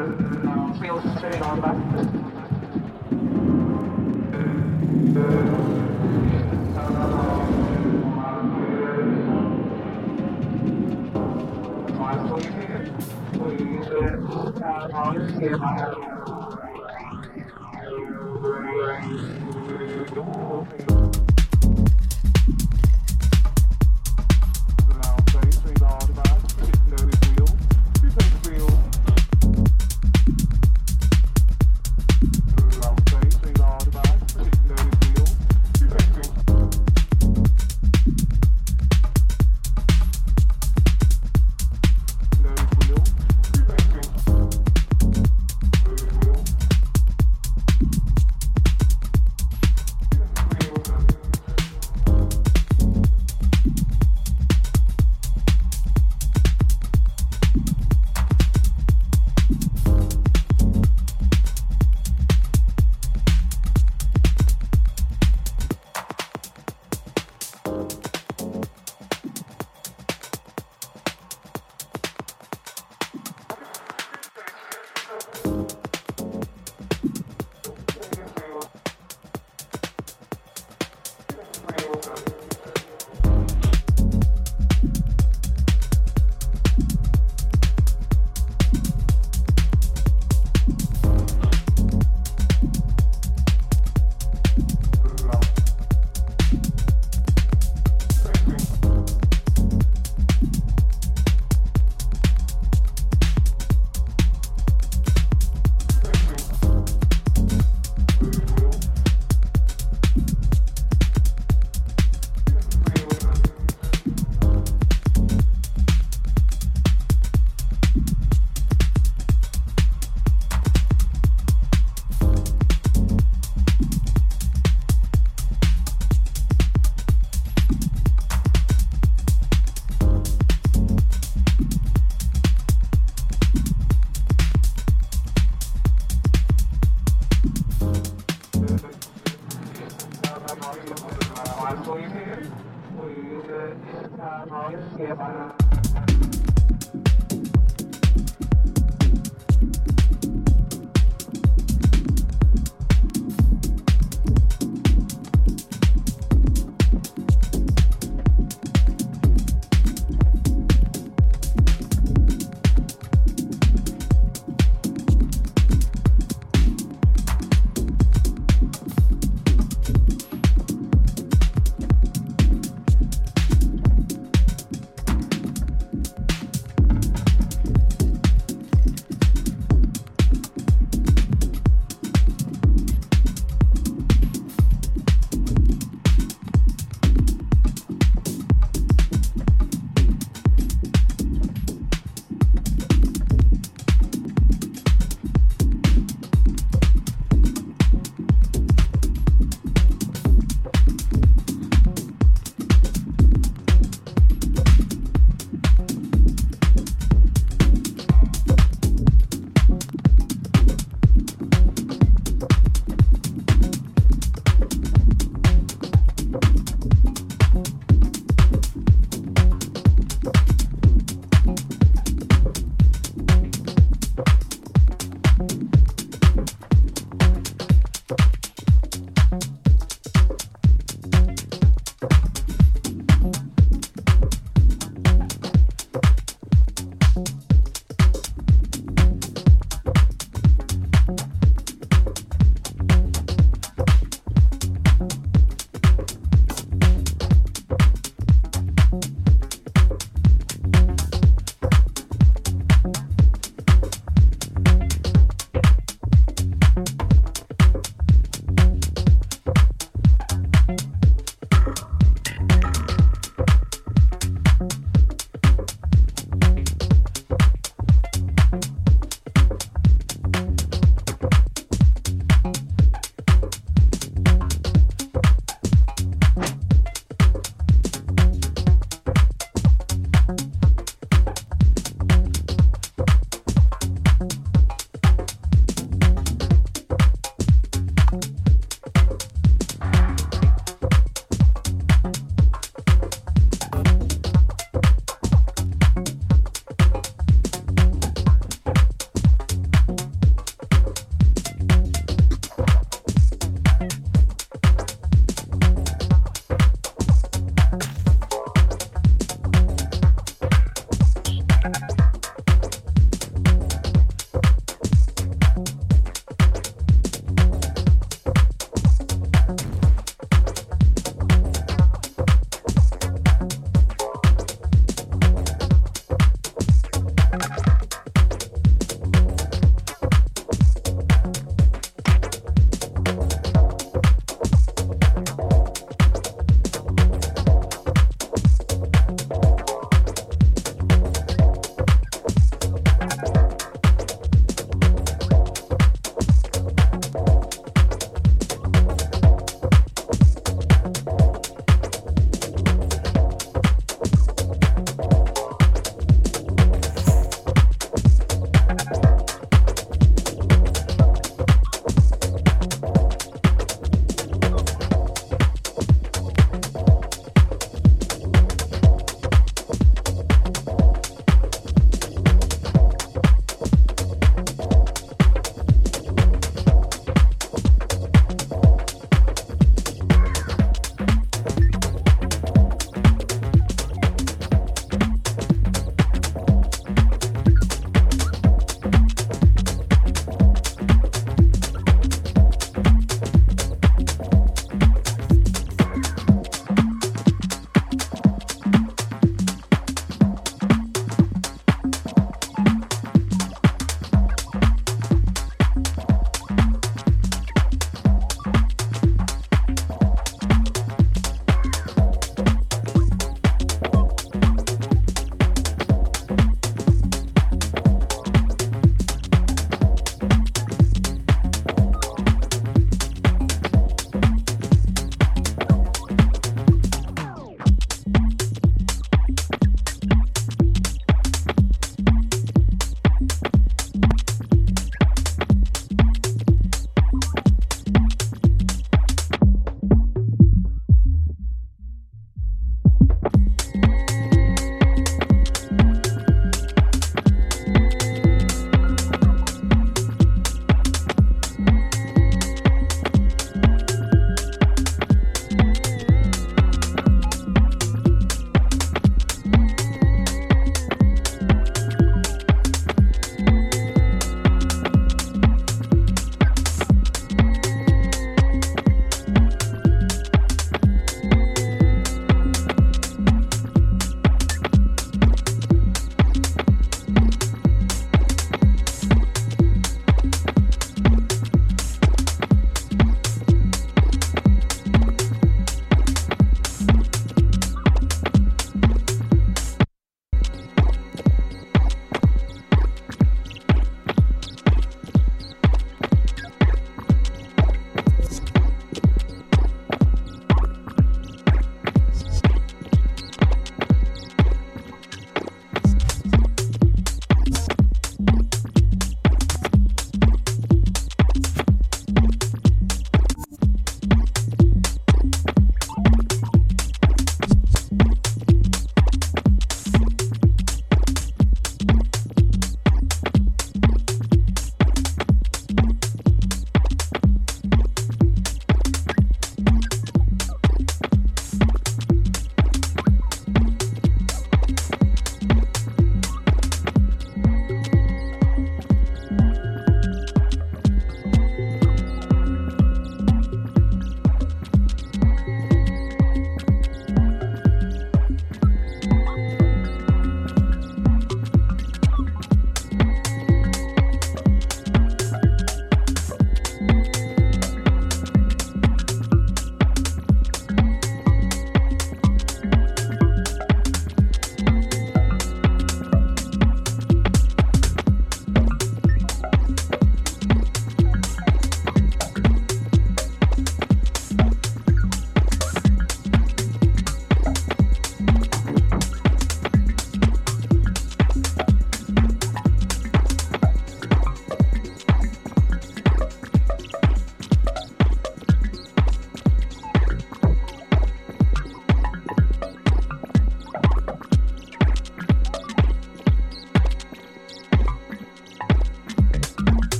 wheels turning on back.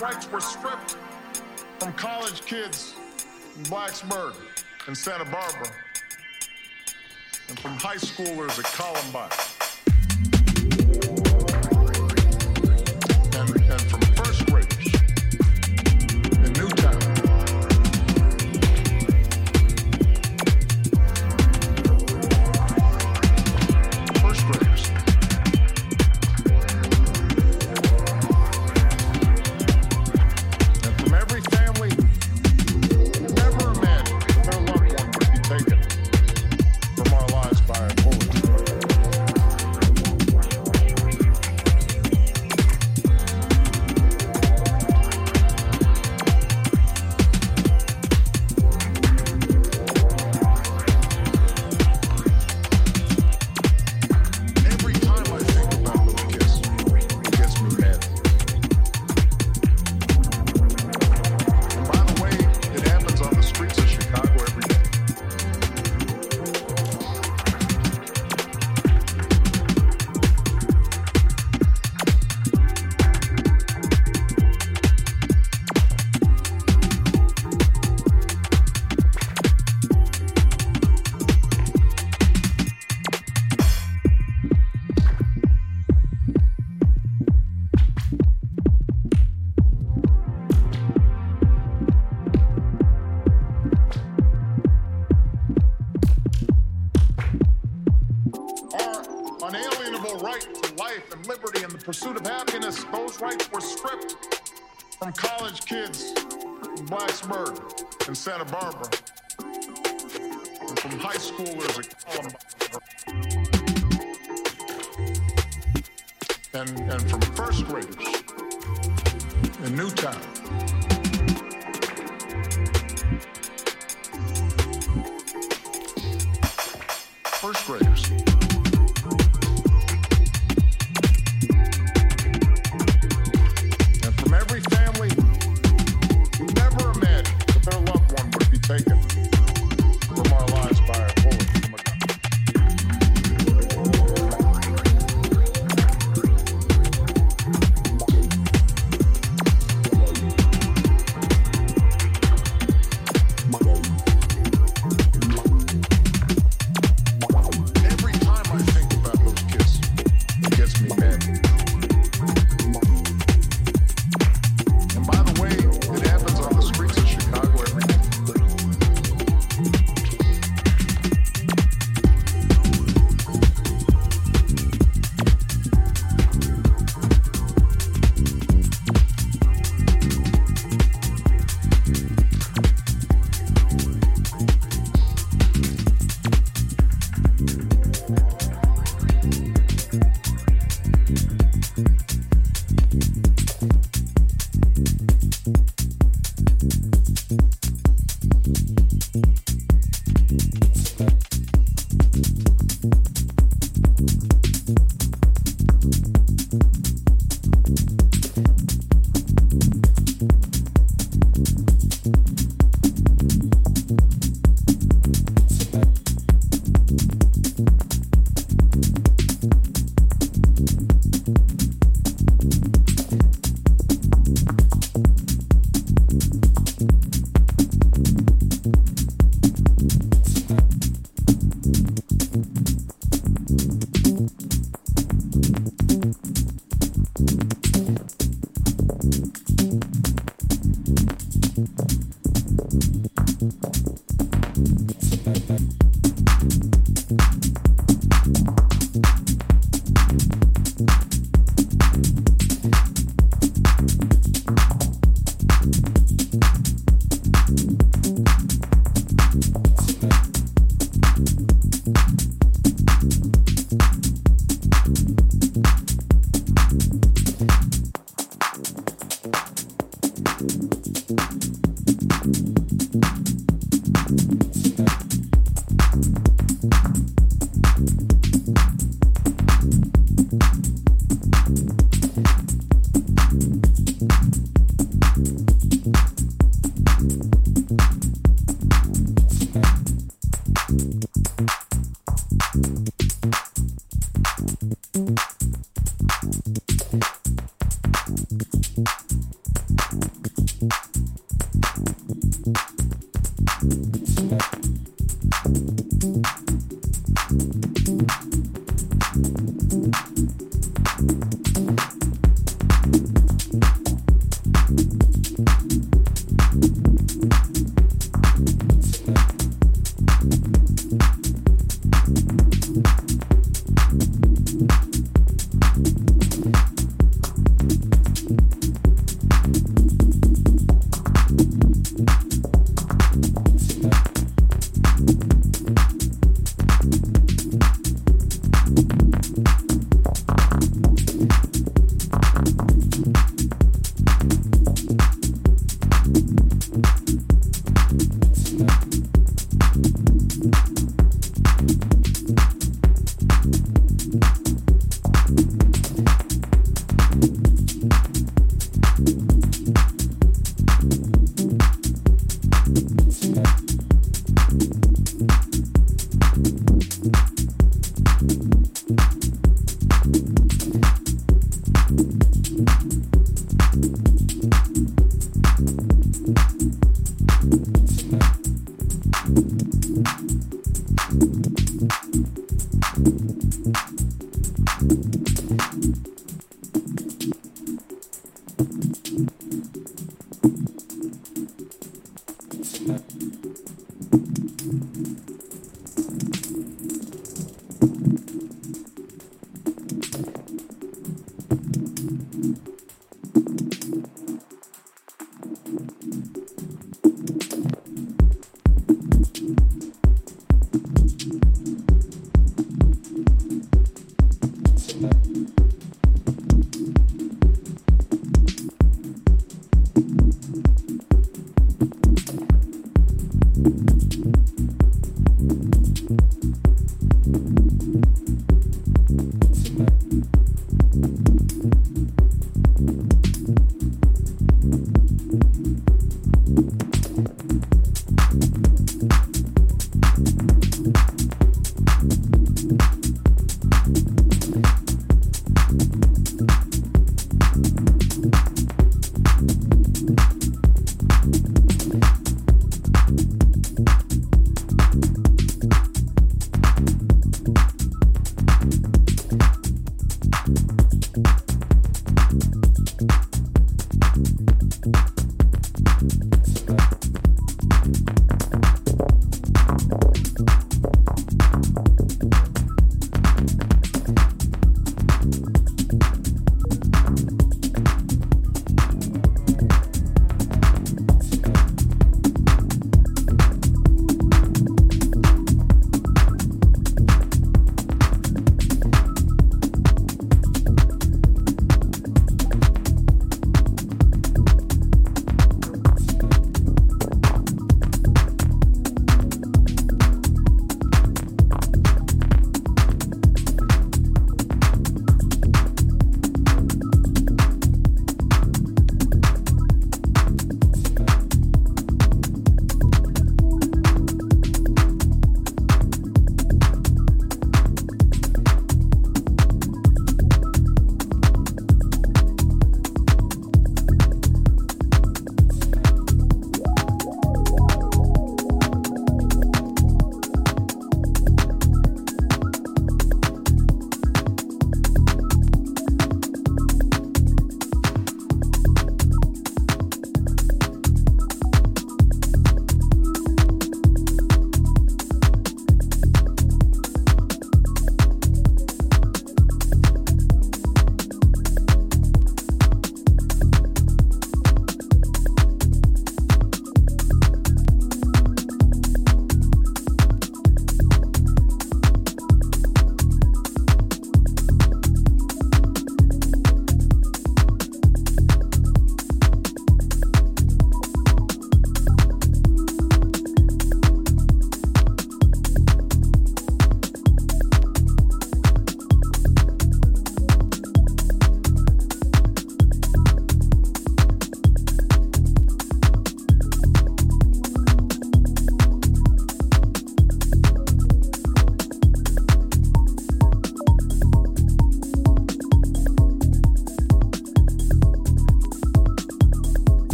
rights were stripped from college kids in Blacksburg and Santa Barbara and from high schoolers at Columbine.